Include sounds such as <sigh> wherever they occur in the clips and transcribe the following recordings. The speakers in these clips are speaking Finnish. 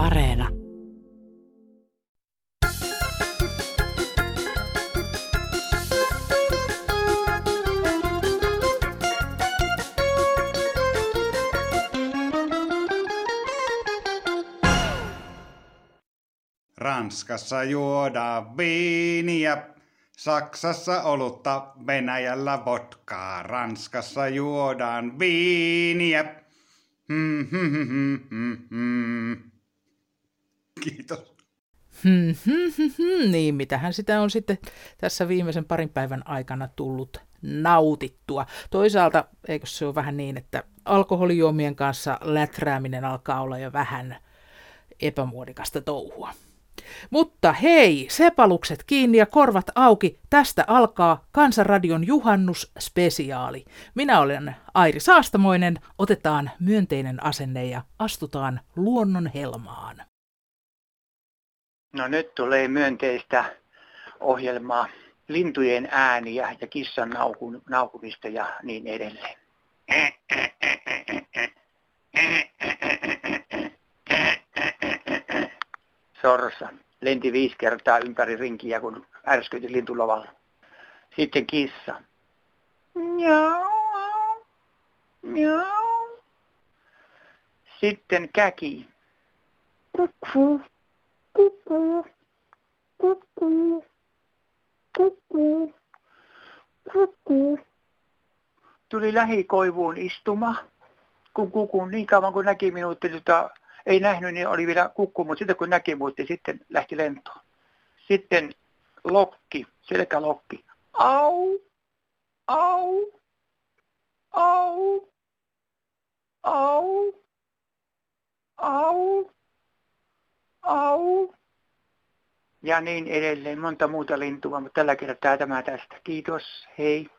Areena. Ranskassa juodaan viiniä, Saksassa olutta, Venäjällä vodkaa. Ranskassa juodaan viiniä. Hmm, hmm, hmm, hmm, hmm, hmm. Kiitos. Hmm, hmm, hmm, niin, mitähän sitä on sitten tässä viimeisen parin päivän aikana tullut nautittua. Toisaalta, eikö se ole vähän niin, että alkoholijuomien kanssa läträäminen alkaa olla jo vähän epämuodikasta touhua. Mutta hei, sepalukset kiinni ja korvat auki. Tästä alkaa Kansanradion juhannusspesiaali. Minä olen Airi Saastamoinen, otetaan myönteinen asenne ja astutaan luonnon helmaan. No nyt tulee myönteistä ohjelmaa, lintujen ääniä ja kissan naukun, naukumista ja niin edelleen. Sorsa lenti viisi kertaa ympäri rinkiä, kun ärskyti lintulovalla. Sitten kissa. Miau, miau. Sitten käki. Tuli lähikoivuun istuma, kun kukun niin kauan kun näki minut, että ei nähnyt, niin oli vielä kukku, mutta sitten kun näki muutti, sitten lähti lentoon. Sitten lokki, selkälokki. Au, au, au, au, au. Ja niin edelleen, monta muuta lintua, mutta tällä kertaa tämä tästä. Kiitos, hei.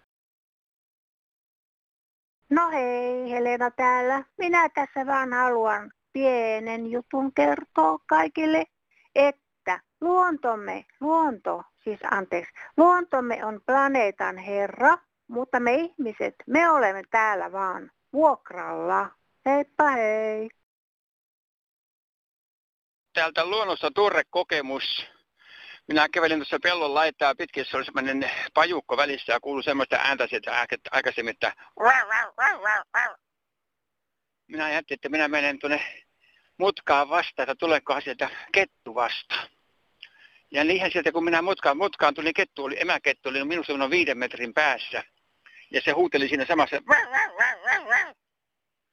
No hei, Helena täällä. Minä tässä vaan haluan pienen jutun kertoo kaikille, että luontomme, luonto, siis anteeksi, luontomme on planeetan herra, mutta me ihmiset, me olemme täällä vaan vuokralla. Heippa hei! Täältä luonnossa turre kokemus. Minä kävelin tuossa pellon laittaa pitkin, se oli semmoinen pajukko välissä ja kuului semmoista ääntä sieltä aikaisemmin, että minä ajattelin, että minä menen tuonne mutkaan vastaan, että tuleekohan sieltä kettu vastaan. Ja niinhän sieltä, kun minä mutkaan, mutkaan tuli kettu, oli, emäkettu oli minusta noin viiden metrin päässä. Ja se huuteli siinä samassa.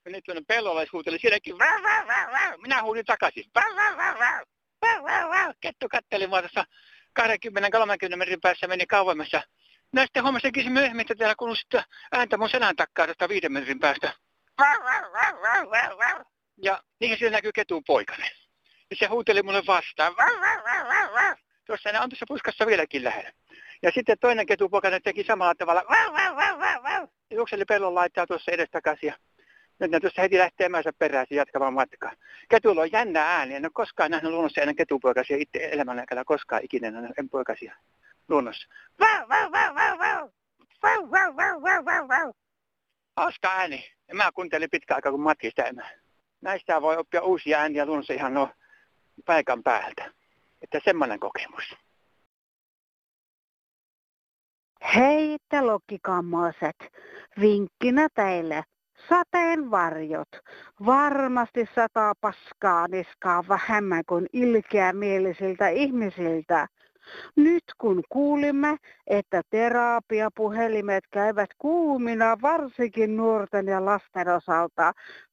Ja nyt tuonne pellolla huuteli siinäkin. Minä huudin takaisin. Kettu katteli mua tuossa 20-30 metrin päässä meni kauemmassa. Minä sitten huomasinkin myöhemmin, että täällä kuului sitten ääntä mun selän takkaa tästä viiden metrin päästä. Ja niin siellä näkyy ketun poikainen. Ja se huuteli mulle vastaan. Tuossa ne on tuossa puskassa vieläkin lähellä. Ja sitten toinen ketupoikainen teki samalla tavalla. Juokseli pellon laittaa tuossa edestakaisin. Nyt ne tuossa heti lähtee emänsä peräisin jatkamaan matkaa. Ketulla on jännä ääni. En ole koskaan nähnyt luonnossa ennen ketupoikasia itse elämän aikana koskaan ikinä en poikasia luonnossa. Hauska ääni. Ja mä kuuntelin pitkä aikaa, kun matki sitä emää näistä voi oppia uusia ääniä luonnossa ihan no paikan päältä. Että semmoinen kokemus. Hei te lokkikammaiset, vinkkinä teille. Sateen varjot. Varmasti sataa paskaa niskaa vähemmän kuin ilkeämielisiltä ihmisiltä. Nyt kun kuulimme, että terapiapuhelimet käyvät kuumina varsinkin nuorten ja lasten osalta,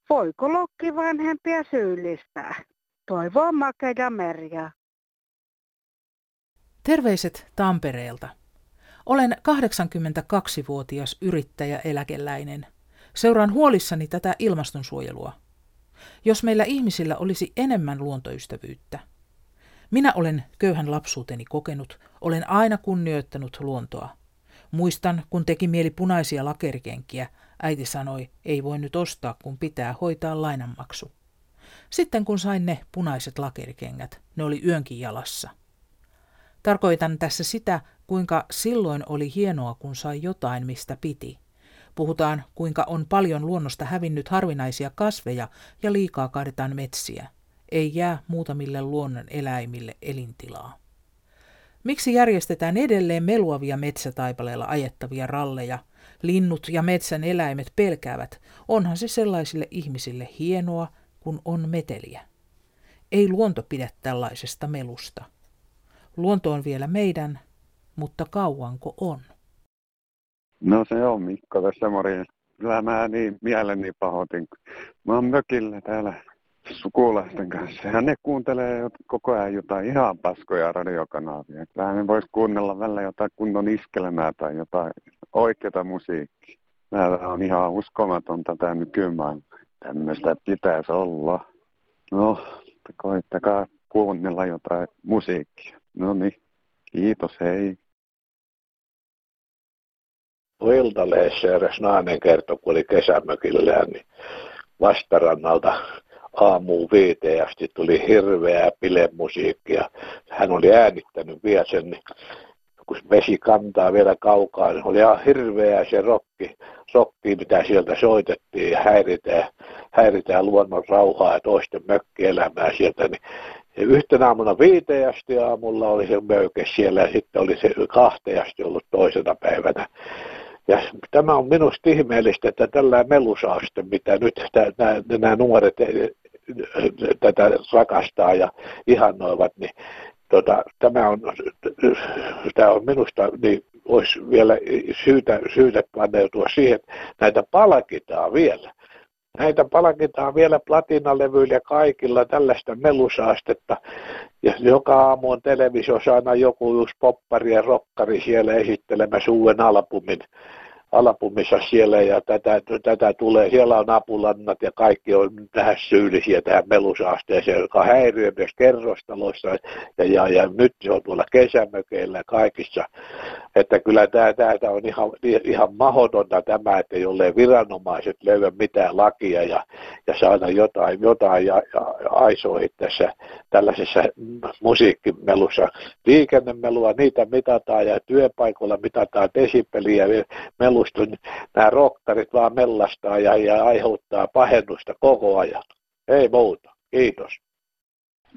voiko lokkivanhempia syyllistää? Toivoa makeja Merja. Terveiset Tampereelta. Olen 82-vuotias yrittäjä-eläkeläinen. Seuraan huolissani tätä ilmastonsuojelua. Jos meillä ihmisillä olisi enemmän luontoystävyyttä. Minä olen köyhän lapsuuteni kokenut, olen aina kunnioittanut luontoa. Muistan, kun teki mieli punaisia lakerikenkiä, Äiti sanoi, ei voi nyt ostaa, kun pitää hoitaa lainanmaksu. Sitten kun sain ne punaiset lakerikengät, ne oli yönkin jalassa. Tarkoitan tässä sitä, kuinka silloin oli hienoa, kun sai jotain, mistä piti. Puhutaan, kuinka on paljon luonnosta hävinnyt harvinaisia kasveja ja liikaa kaadetaan metsiä. ei jää muutamille luonnon eläimille elintilaa. Miksi järjestetään edelleen meluavia metsätaipaleilla ajettavia ralleja? Linnut ja metsän eläimet pelkäävät, onhan se sellaisille ihmisille hienoa, kun on meteliä. Ei luonto pidä tällaisesta melusta. Luonto on vielä meidän, mutta kauanko on? No se on Mikko tässä morjens. Kyllä mä niin mieleni pahoitin. Mä oon mökillä täällä sukulaisten kanssa. Ja ne kuuntelee koko ajan jotain ihan paskoja radiokanavia. Kyllähän ne vois kuunnella välillä jotain kunnon iskelmää tai jotain oikeata musiikkia. Täällä on ihan uskomatonta tämä nykymaailma. Tämmöistä pitäisi olla. No, koittakaa kuunnella jotain musiikkia. No niin, kiitos, hei. Iltaleessa eräs nainen kertoi, kun oli kesämökillään, niin vastarannalta aamuun viiteen asti tuli hirveää bilemusiikkia. Hän oli äänittänyt vielä sen, niin kun vesi kantaa vielä kaukaa, niin oli ihan hirveää se rokki, rokki, mitä sieltä soitettiin ja häiritään, häiritään luonnon rauhaa ja toisten mökkielämää sieltä, niin yhtenä aamuna viiteen asti aamulla oli se möyke siellä ja sitten oli se kahteen asti ollut toisena päivänä. Ja tämä on minusta ihmeellistä, että tällä melusaaste, mitä nyt nämä nuoret tätä rakastaa ja ihannoivat, niin tota, tämä, on, tämä on minusta, niin olisi vielä syytä, syytä paneutua siihen, että näitä palkitaan vielä. Näitä palkitaan vielä platinalevyillä kaikilla tällaista melusaastetta. Ja joka aamu on televisiossa aina joku just poppari ja rokkari siellä esittelemässä uuden albumin alapumissa siellä ja tätä, tätä tulee. Siellä on apulannat ja kaikki on tähän syyllisiä tähän melusaasteeseen, joka häiriö myös kerrostaloissa ja, ja, ja nyt se on tuolla kesämökeillä kaikissa. Että kyllä tämä, tämä on ihan, ihan mahdotonta tämä, että jollei viranomaiset löyä mitään lakia ja, ja saada jotain, jotain ja, ja aisoihin tässä tällaisessa musiikkimelussa. Liikennemelua, niitä mitataan ja työpaikoilla mitataan desibeliä, melu muistun, niin nämä rokkarit vaan mellastaa ja, ja aiheuttaa pahennusta koko ajan. Ei muuta. Kiitos.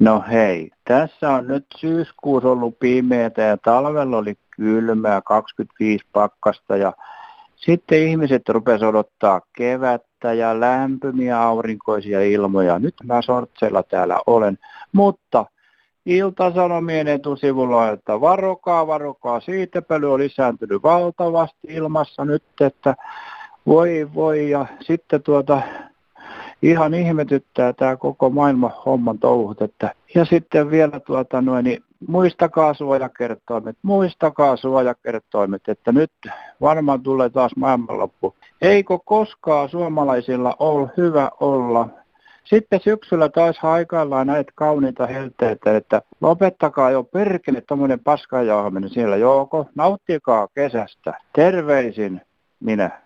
No hei, tässä on nyt syyskuussa ollut pimeätä ja talvella oli kylmää, 25 pakkasta ja sitten ihmiset rupesivat odottaa kevättä ja lämpimiä aurinkoisia ilmoja. Nyt mä sortseilla täällä olen, mutta Iltasanomien etusivulla, että varokaa, varokaa, siitepöly on lisääntynyt valtavasti ilmassa nyt, että voi voi ja sitten tuota ihan ihmetyttää tämä koko maailman homman touhut, että ja sitten vielä tuota noin, niin muistakaa suojakertoimet, muistakaa suojakertoimet, että nyt varmaan tulee taas maailmanloppu. Eikö koskaan suomalaisilla ole hyvä olla sitten syksyllä taas haikaillaan näitä kauniita helteitä, että lopettakaa jo perkele tuommoinen paskajauhaminen siellä joko, nauttikaa kesästä. Terveisin minä.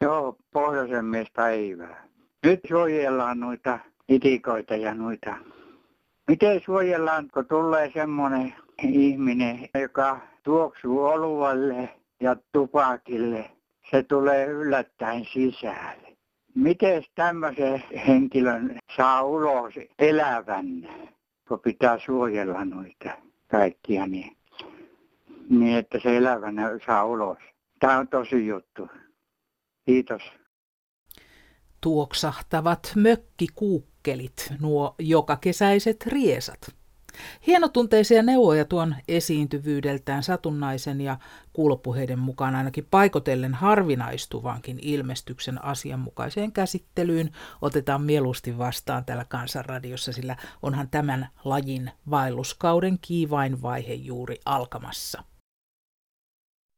Joo, pohjoisen mies päivää. Nyt suojellaan noita itikoita ja noita. Miten suojellaan, kun tulee semmoinen ihminen, joka tuoksuu oluvalle ja tupakille, se tulee yllättäen sisälle. Miten tämmöisen henkilön saa ulos elävän, kun pitää suojella noita kaikkia, niin, niin että se elävänä saa ulos. Tämä on tosi juttu. Kiitos. Tuoksahtavat mökkikuukkelit, nuo jokakesäiset riesat. Hienotunteisia neuvoja tuon esiintyvyydeltään satunnaisen ja kuulopuheiden mukaan ainakin paikotellen harvinaistuvankin ilmestyksen asianmukaiseen käsittelyyn otetaan mieluusti vastaan täällä Kansanradiossa, sillä onhan tämän lajin vaelluskauden kiivain vaihe juuri alkamassa.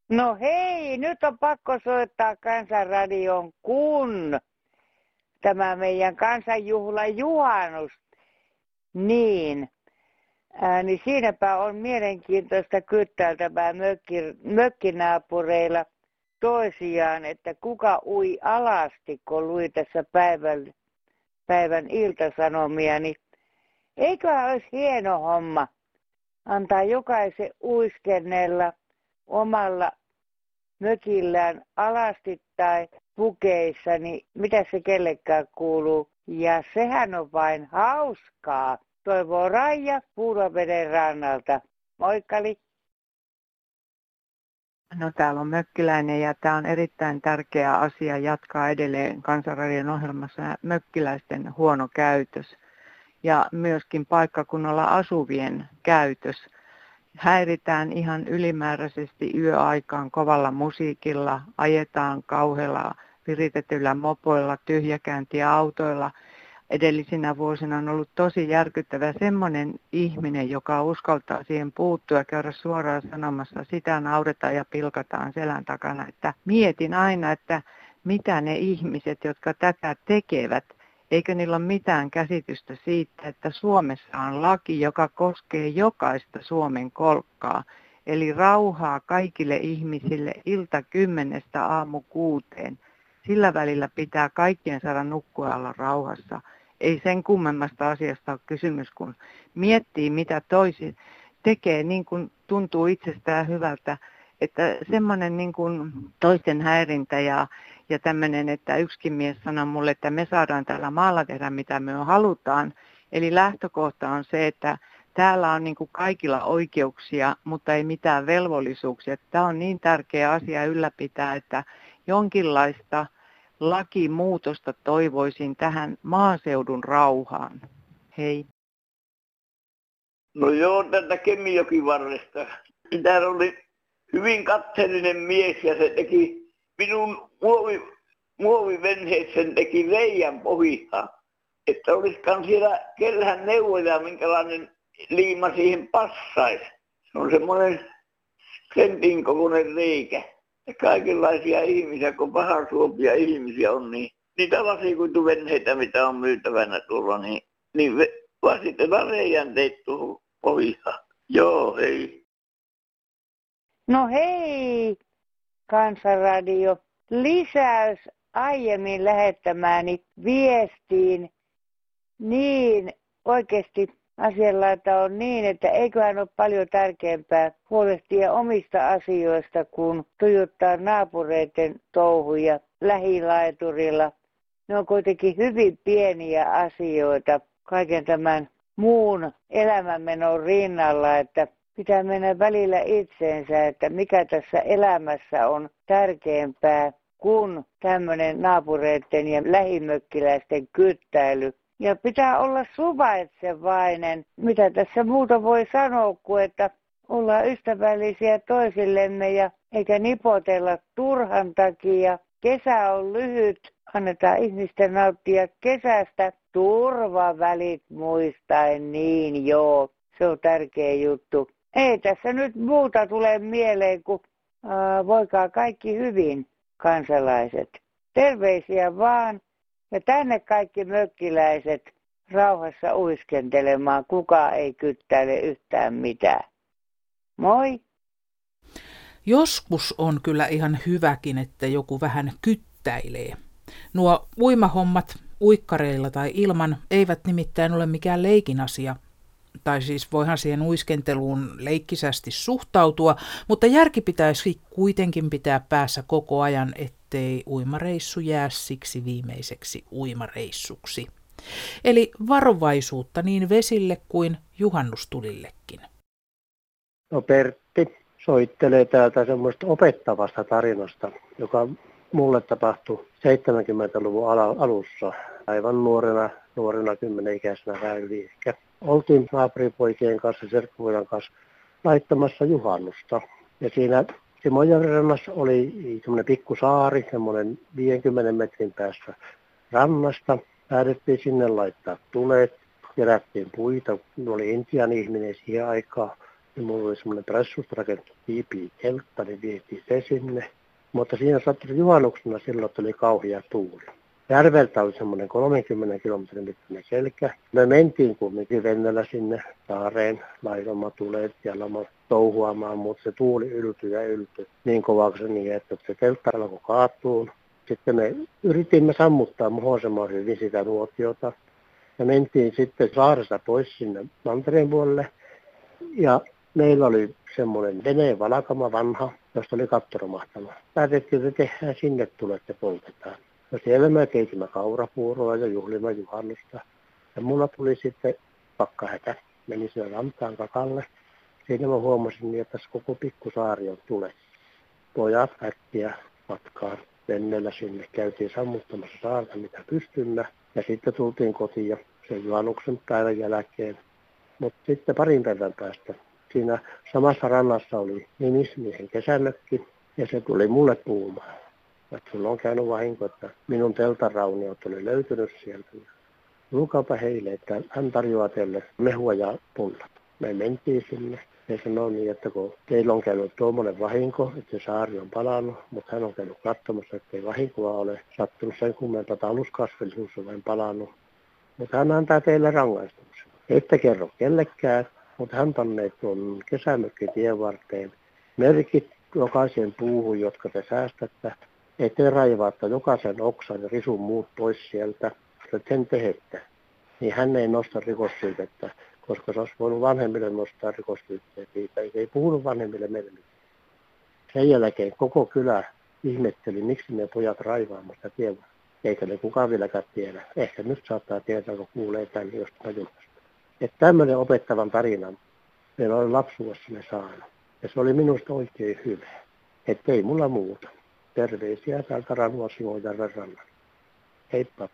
No hei, nyt on pakko soittaa Kansanradion, kun tämä meidän kansanjuhla juhannus, niin Ää, niin siinäpä on mielenkiintoista kyttäiltävää mökki, mökkinaapureilla toisiaan, että kuka ui alasti, kun lui tässä päivän, päivän iltasanomia, niin eiköhän olisi hieno homma antaa jokaisen uiskennella omalla mökillään alasti tai pukeissa, niin mitä se kellekään kuuluu. Ja sehän on vain hauskaa. Toivoo Raija Puuroveden rannalta. Moikkali. No täällä on Mökkiläinen ja tämä on erittäin tärkeä asia jatkaa edelleen kansanradion ohjelmassa mökkiläisten huono käytös ja myöskin paikkakunnalla asuvien käytös. Häiritään ihan ylimääräisesti yöaikaan kovalla musiikilla, ajetaan kauhealla viritetyillä mopoilla, tyhjäkääntiä autoilla – edellisinä vuosina on ollut tosi järkyttävä semmoinen ihminen, joka uskaltaa siihen puuttua ja käydä suoraan sanomassa, sitä nauretaan ja pilkataan selän takana. Että mietin aina, että mitä ne ihmiset, jotka tätä tekevät, eikö niillä ole mitään käsitystä siitä, että Suomessa on laki, joka koskee jokaista Suomen kolkkaa. Eli rauhaa kaikille ihmisille ilta kymmenestä aamu kuuteen. Sillä välillä pitää kaikkien saada nukkua olla rauhassa ei sen kummemmasta asiasta ole kysymys, kun miettii mitä toisi tekee niin kuin tuntuu itsestään hyvältä, että semmoinen niin kuin toisten häirintä ja, ja tämmöinen, että yksikin mies sanoi mulle, että me saadaan täällä maalla tehdä mitä me halutaan. Eli lähtökohta on se, että täällä on niin kuin kaikilla oikeuksia, mutta ei mitään velvollisuuksia. Tämä on niin tärkeä asia ylläpitää, että jonkinlaista lakimuutosta toivoisin tähän maaseudun rauhaan. Hei. No joo, tätä Kemijokivarresta. Täällä oli hyvin katseellinen mies ja se teki minun muovi, muovivenheet sen teki reijän pohjaan. Että olisikaan siellä kellään neuvoja, minkälainen liima siihen passaisi. Se on semmoinen sentin kokoinen reikä kaikenlaisia ihmisiä, kun pahasuopia ihmisiä on, niin niitä lasikuituvenheitä, mitä on myytävänä tuolla, niin, niin vasitetaan reijän tuohon pohjaan. Joo, hei. No hei, Kansanradio. Lisäys aiemmin lähettämääni viestiin. Niin, oikeasti asianlaita on niin, että eiköhän ole paljon tärkeämpää huolehtia omista asioista kuin tujuttaa naapureiden touhuja lähilaiturilla. Ne on kuitenkin hyvin pieniä asioita kaiken tämän muun elämänmenon rinnalla, että pitää mennä välillä itseensä, että mikä tässä elämässä on tärkeämpää kuin tämmöinen naapureiden ja lähimökkiläisten kyttäily. Ja pitää olla suvaitsevainen. Mitä tässä muuta voi sanoa kuin, että ollaan ystävällisiä toisillemme ja eikä nipotella turhan takia. Kesä on lyhyt, annetaan ihmisten nauttia kesästä. Turvavälit muistaen, niin joo, se on tärkeä juttu. Ei tässä nyt muuta tule mieleen kuin äh, voikaa kaikki hyvin kansalaiset. Terveisiä vaan ja tänne kaikki mökkiläiset rauhassa uiskentelemaan. Kuka ei kyttäile yhtään mitään. Moi! Joskus on kyllä ihan hyväkin, että joku vähän kyttäilee. Nuo uimahommat uikkareilla tai ilman eivät nimittäin ole mikään leikin asia. Tai siis voihan siihen uiskenteluun leikkisästi suhtautua, mutta järki pitäisi kuitenkin pitää päässä koko ajan, ettei uimareissu jää siksi viimeiseksi uimareissuksi. Eli varovaisuutta niin vesille kuin juhannustulillekin. No Pertti soittelee täältä semmoista opettavasta tarinasta, joka mulle tapahtui 70-luvun alussa aivan nuorena, nuorena kymmenen-ikäisenä väyliin. Oltiin naapuripoikien kanssa, serkkupojan kanssa laittamassa juhannusta. Ja siinä Simojoen rannassa oli semmoinen pikku saari, semmoinen 50 metrin päässä rannasta. Päädyttiin sinne laittaa tulet, kerättiin puita. Ne oli Intian ihminen siihen aikaan. Ja mulla oli semmoinen pressusta rakennettu tiipi teltta, niin vietiin se sinne. Mutta siinä sattui juhannuksena silloin, että oli kauhea tuuli. Järveltä oli semmoinen 30 kilometrin mittainen selkä. Me mentiin kumminkin vennellä sinne saareen, laitomme tuleet ja lamat touhuamaan, mutta se tuuli yltyi ja yltyi niin kovaksi niin, että se teltta alkoi kaatua. Sitten me yritimme sammuttaa mahdollisimman hyvin sitä nuotiota. Ja mentiin sitten saaresta pois sinne mantereen puolelle. Ja meillä oli semmoinen veneen valakama vanha, josta oli katto romahtanut. Päätettiin, että tehdään sinne tulet ja poltetaan. No siellä me keitimme kaurapuuroa ja juhlimme juhannusta. Ja mulla tuli sitten pakkahätä. Menin sinne rantaan kakalle. Siinä mä huomasin niin, että tässä koko pikkusaari on tule. Pojat äkkiä matkaan venneellä sinne. Käytiin sammuttamassa saarta, mitä pystymme. Ja sitten tultiin kotiin ja sen juhannuksen päivän jälkeen. Mutta sitten parin päivän päästä siinä samassa rannassa oli nimismiehen kesämökki ja se tuli mulle puhumaan. Että sulla on käynyt vahinko, että minun teltarauniot oli löytynyt sieltä. Lukapa heille, että hän tarjoaa teille mehua ja pullat. Me mentiin sinne. Ja sanoi niin, että kun teillä on käynyt tuommoinen vahinko, että saari on palannut, mutta hän on käynyt katsomassa, että ei vahinkoa ole sattunut sen kummempaa, taluskasvillisuus on vain palannut. Mutta hän antaa teille rangaistuksen. Ette kerro kellekään, mutta hän pannee tuon kesämökkitien varteen merkit jokaiseen puuhun, jotka te säästätte, raivaatta jokaisen oksan ja risun muut pois sieltä, että sen tehette. Niin hän ei nosta rikossyytettä, koska se olisi voinut vanhemmille nostaa rikossyytteet siitä, ei puhunut vanhemmille meille Sen jälkeen koko kylä ihmetteli, miksi ne pojat raivaamasta tien eikä ne kukaan vieläkään tiedä. Ehkä nyt saattaa tietää, kun kuulee tämän jostain julkaista. Että tämmöinen opettavan tarinan meillä oli lapsuudessa saanut. Ja se oli minusta oikein hyvä. Että ei mulla muuta. Terveisiä täältä Ranuasioojärven rannalla. Heippa.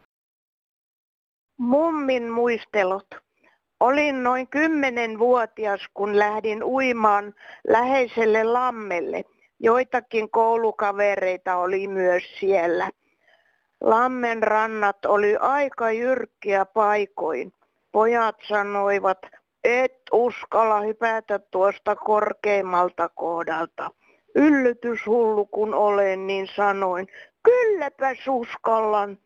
Mummin muistelut. Olin noin kymmenenvuotias, kun lähdin uimaan läheiselle lammelle. Joitakin koulukavereita oli myös siellä. Lammen rannat oli aika jyrkkiä paikoin. Pojat sanoivat, et uskalla hypätä tuosta korkeimmalta kohdalta. Yllytyshullu kun olen, niin sanoin, kylläpä uskallan.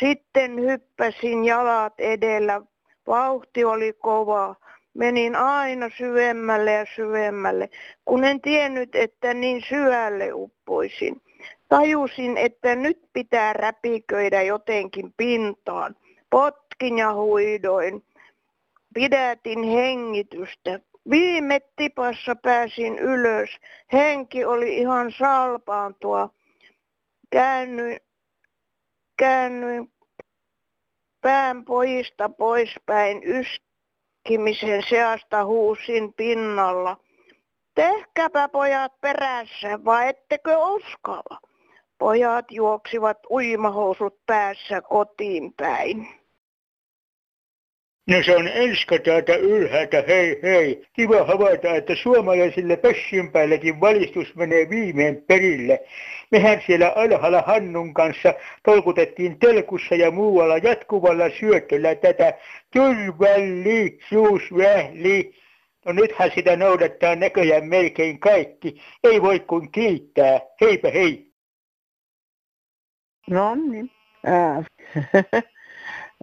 Sitten hyppäsin jalat edellä. Vauhti oli kova. Menin aina syvemmälle ja syvemmälle, kun en tiennyt, että niin syvälle uppoisin. Tajusin, että nyt pitää räpiköidä jotenkin pintaan. Potkin ja huidoin pidätin hengitystä. Viime tipassa pääsin ylös. Henki oli ihan salpaantua. Käännyin, käännyin pään pojista poispäin yskimisen seasta huusin pinnalla. Tehkääpä pojat perässä, vai ettekö uskalla? Pojat juoksivat uimahousut päässä kotiin päin. No se on Enska täältä ylhäältä, hei hei. Kiva havaita, että suomalaisille päälläkin valistus menee viimein perille. Mehän siellä alhaalla Hannun kanssa tolkutettiin telkussa ja muualla jatkuvalla syötöllä tätä turvallisuusvähli. No nythän sitä noudattaa näköjään melkein kaikki. Ei voi kuin kiittää. Heipä hei. No niin. Äh. <laughs>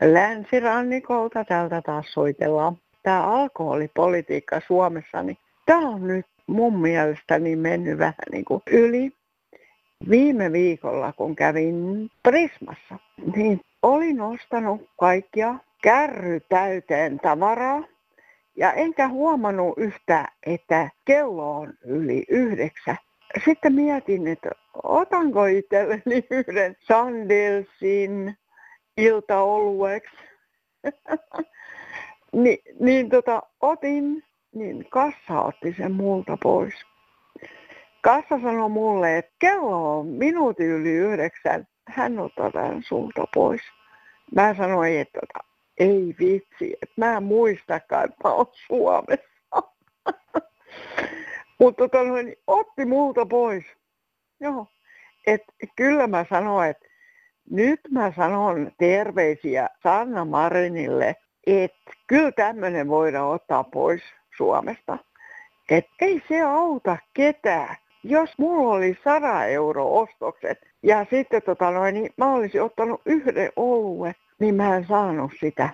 länsirannikolta täältä taas soitellaan. Tämä alkoholipolitiikka Suomessa, niin tämä on nyt mun mielestäni mennyt vähän niin kuin yli. Viime viikolla, kun kävin Prismassa, niin olin ostanut kaikkia kärry täyteen tavaraa. Ja enkä huomannut yhtä, että kello on yli yhdeksän. Sitten mietin, että otanko itselleni yhden Sandelsin iltaolueeksi. <laughs> Ni, niin tota, otin, niin kassa otti sen multa pois. Kassa sanoi mulle, että kello on minuutin yli yhdeksän, hän ottaa tämän sulta pois. Mä sanoin, että tota, ei vitsi, että mä en muistakaan, että mä oon Suomessa. <laughs> Mutta tota, niin otti multa pois. Joo. Et kyllä mä sanoin, että nyt mä sanon terveisiä Sanna Marinille, että kyllä tämmöinen voidaan ottaa pois Suomesta. Että ei se auta ketään. Jos mulla oli 100 euro ostokset ja sitten tota noin, niin mä olisin ottanut yhden oluen, niin mä en saanut sitä.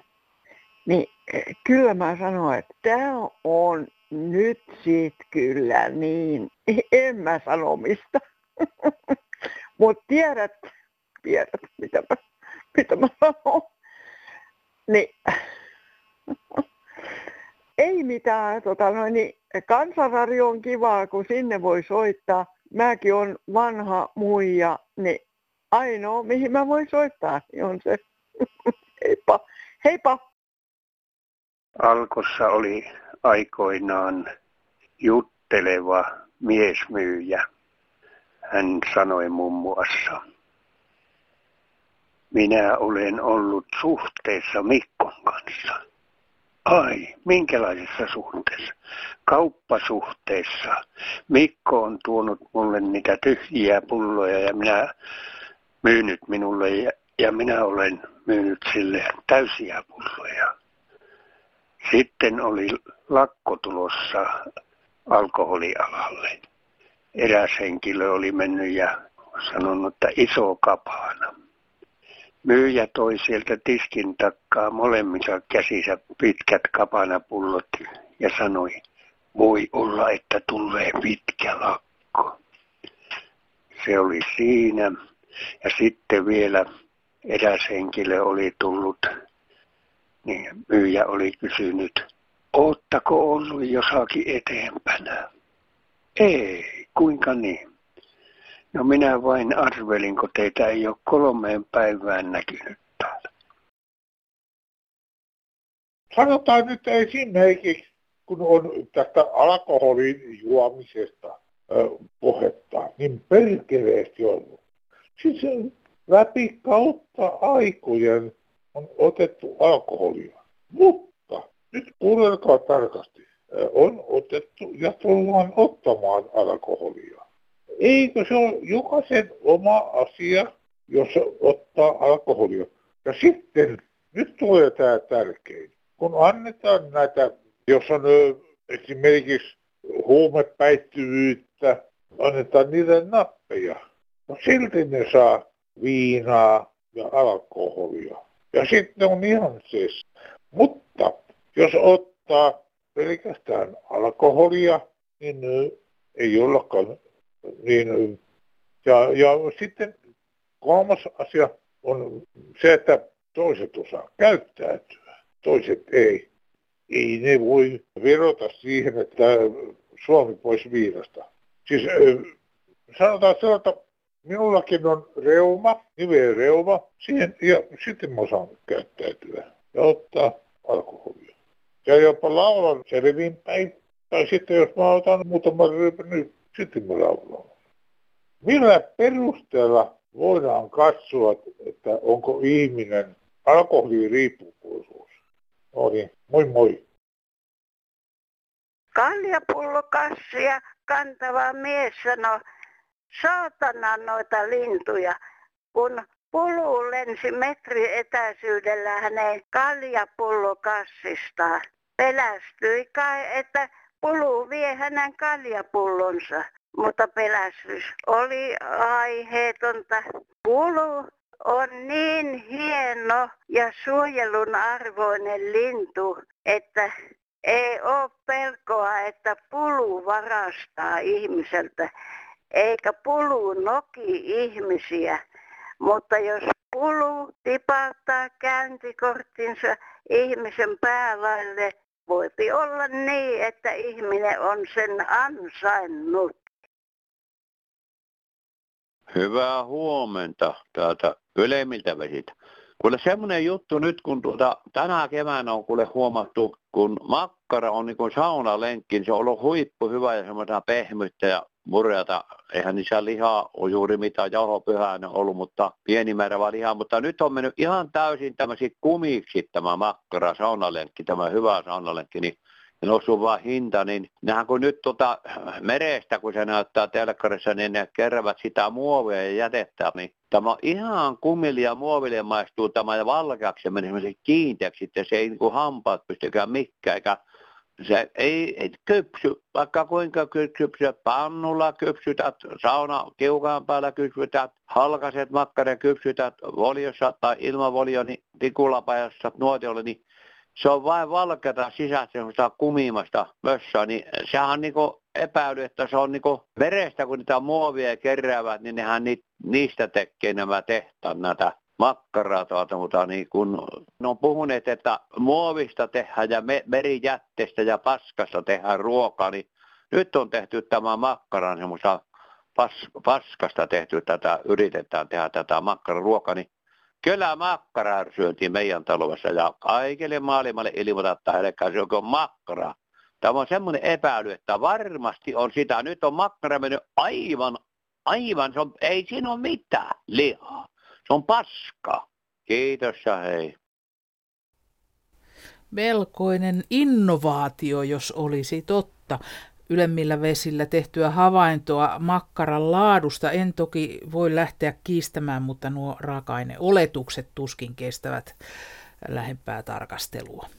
Niin eh, kyllä mä sanoin, että tämä on nyt sit kyllä niin, en mä sano mistä. <laughs> Mutta tiedät, tiedät, mitä mä, mitä mä sanon. Niin, ei mitään, tota noin, niin kansanradio on kivaa, kun sinne voi soittaa. Mäkin on vanha muija, niin ainoa, mihin mä voin soittaa, niin on se. Heippa. Heippa. Alkossa oli aikoinaan jutteleva miesmyyjä. Hän sanoi muun muassa, minä olen ollut suhteessa Mikkon kanssa. Ai, minkälaisessa suhteessa? Kauppasuhteessa. Mikko on tuonut mulle niitä tyhjiä pulloja ja minä myynyt minulle ja, ja minä olen myynyt sille täysiä pulloja. Sitten oli lakko tulossa alkoholialalle. Eräs henkilö oli mennyt ja sanonut, että iso kapana. Myyjä toi sieltä tiskin takkaa molemmissa käsissä pitkät kapanapullot ja sanoi, voi olla, että tulee pitkä lakko. Se oli siinä. Ja sitten vielä eräs henkilö oli tullut, niin myyjä oli kysynyt, oottako ollut jossakin eteenpänä? Ei, kuinka niin? No minä vain arvelin, kun teitä ei ole kolmeen päivään näkynyt täällä. Sanotaan nyt esimerkiksi, kun on tästä alkoholin juomisesta puhetta, niin perkeleesti ollut. Siis läpi kautta aikojen on otettu alkoholia. Mutta nyt kuunnelkaa tarkasti. On otettu ja tullaan ottamaan alkoholia. Eikö se ole jokaisen oma asia, jos ottaa alkoholia? Ja sitten, nyt tulee tämä tärkein. Kun annetaan näitä, jos on esimerkiksi huumepäittyvyyttä, annetaan niille nappeja. No silti ne saa viinaa ja alkoholia. Ja sitten on ihan siis. Mutta jos ottaa pelkästään alkoholia, niin ei ollakaan niin, ja, ja sitten kolmas asia on se, että toiset osaa käyttäytyä, toiset ei. Ei ne voi verota siihen, että Suomi pois viinasta. Siis sanotaan sellaista, minullakin on reuma, nivel reuma, siihen, ja sitten mä osaan käyttäytyä ja ottaa alkoholia. Ja jopa laulan selvinpäin, tai sitten jos mä otan muutaman ryypän, niin sitten me. Millä perusteella voidaan katsoa, että onko ihminen alkoholiriippuvuus? No niin, moi moi. Kaljapullokassia kantava mies sanoi, saatana noita lintuja, kun pulu lensi metri etäisyydellä hänen kaljapullokassistaan. Pelästyi kai, että Pulu vie hänen kaljapullonsa, mutta pelästys oli aiheetonta. Pulu on niin hieno ja suojelun arvoinen lintu, että ei ole pelkoa, että pulu varastaa ihmiseltä, eikä pulu noki ihmisiä. Mutta jos pulu tipauttaa käyntikorttinsa ihmisen päälaille, Voipi olla niin, että ihminen on sen ansainnut. Hyvää huomenta täältä ylemmiltä vesitä. Kuule semmoinen juttu nyt, kun tuota, tänä keväänä on kuule huomattu, kun makkara on niin kuin saunalenkki, niin se on ollut huippu hyvä ja semmoista pehmyttä ja murjata. Eihän niissä lihaa ole juuri mitään jauhopyhänä ollut, mutta pieni määrä vaan lihaa. Mutta nyt on mennyt ihan täysin tämmöisiä kumiksi tämä makkara, saunalenkki, tämä hyvä saunalenkki, niin ja noussut vaan hinta, niin nehän kun nyt tuota merestä, kun se näyttää telkkarissa, niin ne keräävät sitä muovia ja jätettä, niin tämä on ihan kumilia muoville maistuu tämä ja valkeaksi menee kiinteäksi, että se ei niin kuin hampaat pystykään mikään, eikä se ei, ei kypsy, vaikka kuinka kypsyä, pannulla kypsytät, sauna kiukaan päällä kypsytät, halkaset makkaran kypsytät voliossa tai ilman volio, niin tikulapajassa nuotiolla, niin se on vain valkeata sisästä semmoista kumimasta mössöä, niin sehän on niinku epäily, että se on niinku verestä, kun niitä muovia keräävät, niin nehän ni, niistä tekee nämä tehtaan näitä makkaraa tuolta, mutta niin kun ne on puhuneet, että muovista tehdään ja me, merijätteestä ja paskasta tehdään ruokaa, niin nyt on tehty tämä makkara semmoista pas, paskasta tehty tätä, yritetään tehdä tätä makkararuokaa, niin kyllä makkaraa syöntiin meidän talossa ja kaikille maailmalle ilmoittaa, että on makkara. Tämä on semmoinen epäily, että varmasti on sitä. Nyt on makkara mennyt aivan, aivan, se on, ei siinä ole mitään lihaa. Se on paska. Kiitos ja hei. Melkoinen innovaatio, jos olisi totta. Ylemmillä vesillä tehtyä havaintoa makkaran laadusta en toki voi lähteä kiistämään, mutta nuo raaka-aineoletukset tuskin kestävät lähempää tarkastelua.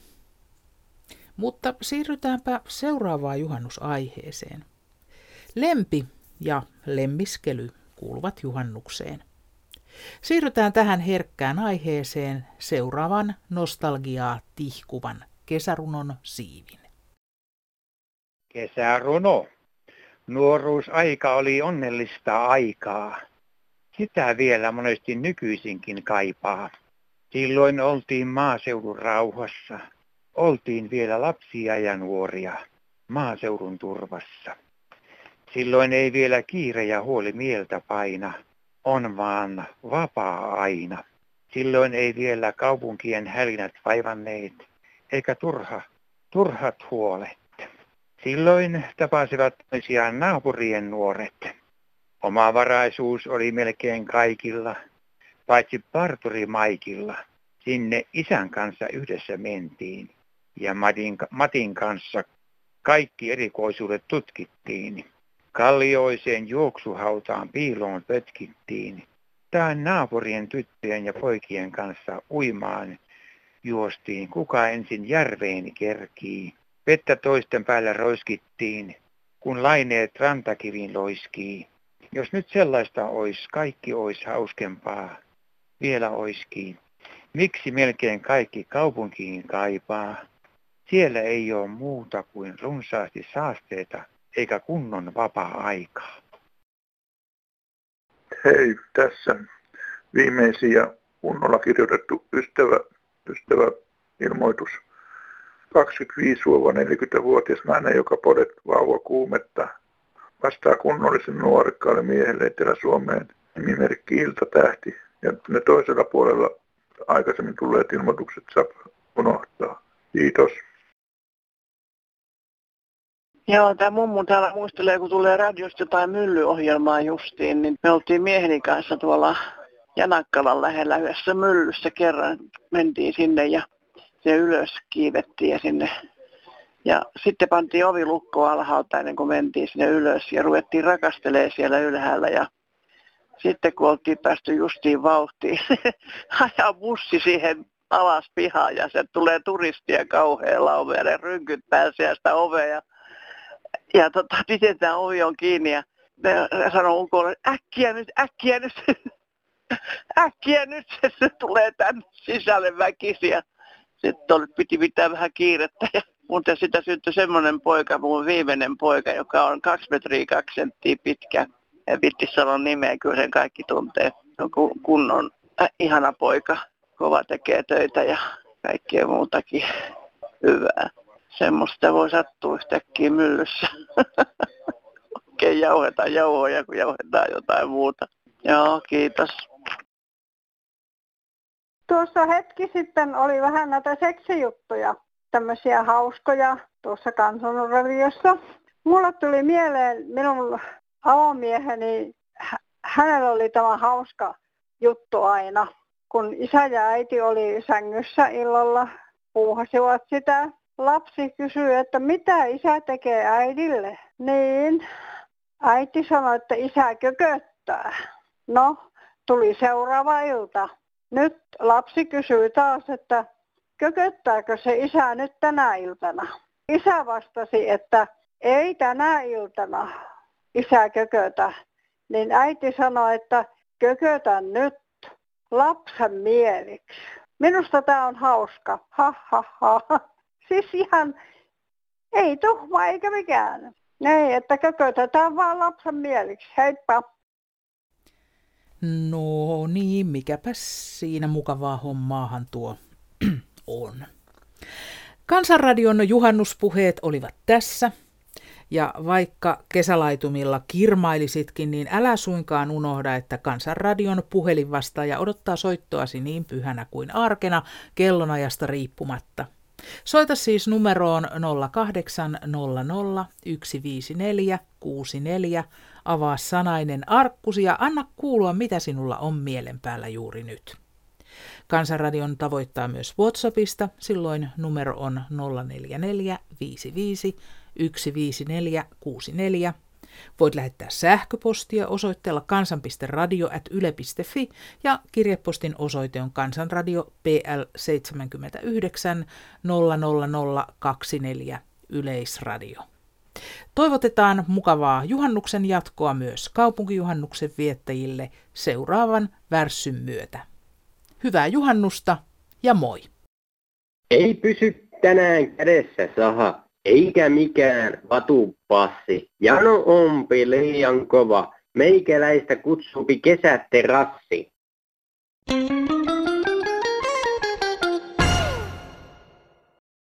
Mutta siirrytäänpä seuraavaan juhannusaiheeseen. Lempi ja lemmiskely kuuluvat juhannukseen. Siirrytään tähän herkkään aiheeseen seuraavan nostalgiaa tihkuvan kesärunon siivin. Kesäruno. Nuoruusaika oli onnellista aikaa. Sitä vielä monesti nykyisinkin kaipaa. Silloin oltiin maaseudun rauhassa. Oltiin vielä lapsia ja nuoria maaseudun turvassa. Silloin ei vielä kiire ja huoli mieltä paina on vaan vapaa aina. Silloin ei vielä kaupunkien hälinät vaivanneet, eikä turha, turhat huolet. Silloin tapasivat toisiaan naapurien nuoret. Omavaraisuus oli melkein kaikilla, paitsi parturi Maikilla. Sinne isän kanssa yhdessä mentiin ja Matin, Matin kanssa kaikki erikoisuudet tutkittiin. Kallioiseen juoksuhautaan piiloon pötkittiin. Tai naapurien tyttöjen ja poikien kanssa uimaan juostiin, kuka ensin järveeni kerkii. Vettä toisten päällä roiskittiin, kun laineet rantakiviin loiskii. Jos nyt sellaista ois, kaikki ois hauskempaa, vielä oiskii. Miksi melkein kaikki kaupunkiin kaipaa? Siellä ei ole muuta kuin runsaasti saasteita eikä kunnon vapaa-aikaa. Hei, tässä viimeisin ja kunnolla kirjoitettu ystävä, ystävä ilmoitus. 25-40-vuotias nainen, joka podet vauva kuumetta, vastaa kunnollisen nuorikkaalle miehelle Etelä-Suomeen nimimerkki Iltatähti. Ja ne toisella puolella aikaisemmin tulleet ilmoitukset saa unohtaa. Kiitos. Joo, tämä mummu täällä muistelee, kun tulee radiosta jotain myllyohjelmaa justiin, niin me oltiin mieheni kanssa tuolla Janakkalan lähellä yhdessä myllyssä kerran. Mentiin sinne ja se ylös kiivettiin ja sinne. Ja sitten pantiin ovi lukkoon alhaalta ennen kuin mentiin sinne ylös ja ruvettiin rakastelee siellä ylhäällä. Ja sitten kun oltiin päästy justiin vauhtiin, <laughs> ajaa bussi siihen alas pihaan ja se tulee turistia kauhean ne rynkyt pääsee sitä ovea ja tota, pidetään ovi on kiinni ja sanoo ukolle, äkkiä nyt, äkkiä nyt, äkkiä nyt, se tulee tänne sisälle väkisi ja sitten piti pitää vähän kiirettä ja mutta sitä syntyi semmoinen poika, mun viimeinen poika, joka on kaksi metriä kaksi senttiä pitkä. Ja Vittisalon nimeä kyllä sen kaikki tuntee. On kunnon äh, ihana poika. Kova tekee töitä ja kaikkea muutakin hyvää semmoista voi sattua yhtäkkiä myllyssä. <laughs> Oikein jauheta jauhoja, kun jauhetaan jotain muuta. Joo, kiitos. Tuossa hetki sitten oli vähän näitä seksijuttuja, tämmöisiä hauskoja tuossa kansanradiossa. Mulla tuli mieleen minun avomieheni, hänellä oli tämä hauska juttu aina. Kun isä ja äiti oli sängyssä illalla, puuhasivat sitä lapsi kysyy, että mitä isä tekee äidille. Niin, äiti sanoi, että isä kököttää. No, tuli seuraava ilta. Nyt lapsi kysyy taas, että kököttääkö se isä nyt tänä iltana. Isä vastasi, että ei tänä iltana isä kökötä. Niin äiti sanoi, että kökötän nyt lapsen mieliksi. Minusta tämä on hauska. Ha, ha, ha. <laughs> Siis ihan ei tuhma eikä mikään. Ei, että kökötetään vaan lapsen mieliksi. Heippa! No niin, mikäpä siinä mukavaa hommaahan tuo <clears throat> on. Kansanradion juhannuspuheet olivat tässä. Ja vaikka kesälaitumilla kirmailisitkin, niin älä suinkaan unohda, että Kansanradion puhelinvastaaja odottaa soittoasi niin pyhänä kuin arkena kellonajasta riippumatta. Soita siis numeroon 0800 154 64, avaa sanainen arkkusi ja anna kuulua, mitä sinulla on mielen päällä juuri nyt. Kansanradion tavoittaa myös WhatsAppista, silloin numero on 044 55 15464. Voit lähettää sähköpostia osoitteella kansan.radio.yle.fi ja kirjepostin osoite on Kansanradio PL 79 00024 Yleisradio. Toivotetaan mukavaa juhannuksen jatkoa myös kaupunkijuhannuksen viettäjille seuraavan värssyn myötä. Hyvää juhannusta ja moi! Ei pysy tänään kädessä saha, eikä mikään vatupassi. Jano ompi liian kova, meikäläistä kutsupi kesäterassi. Thank you.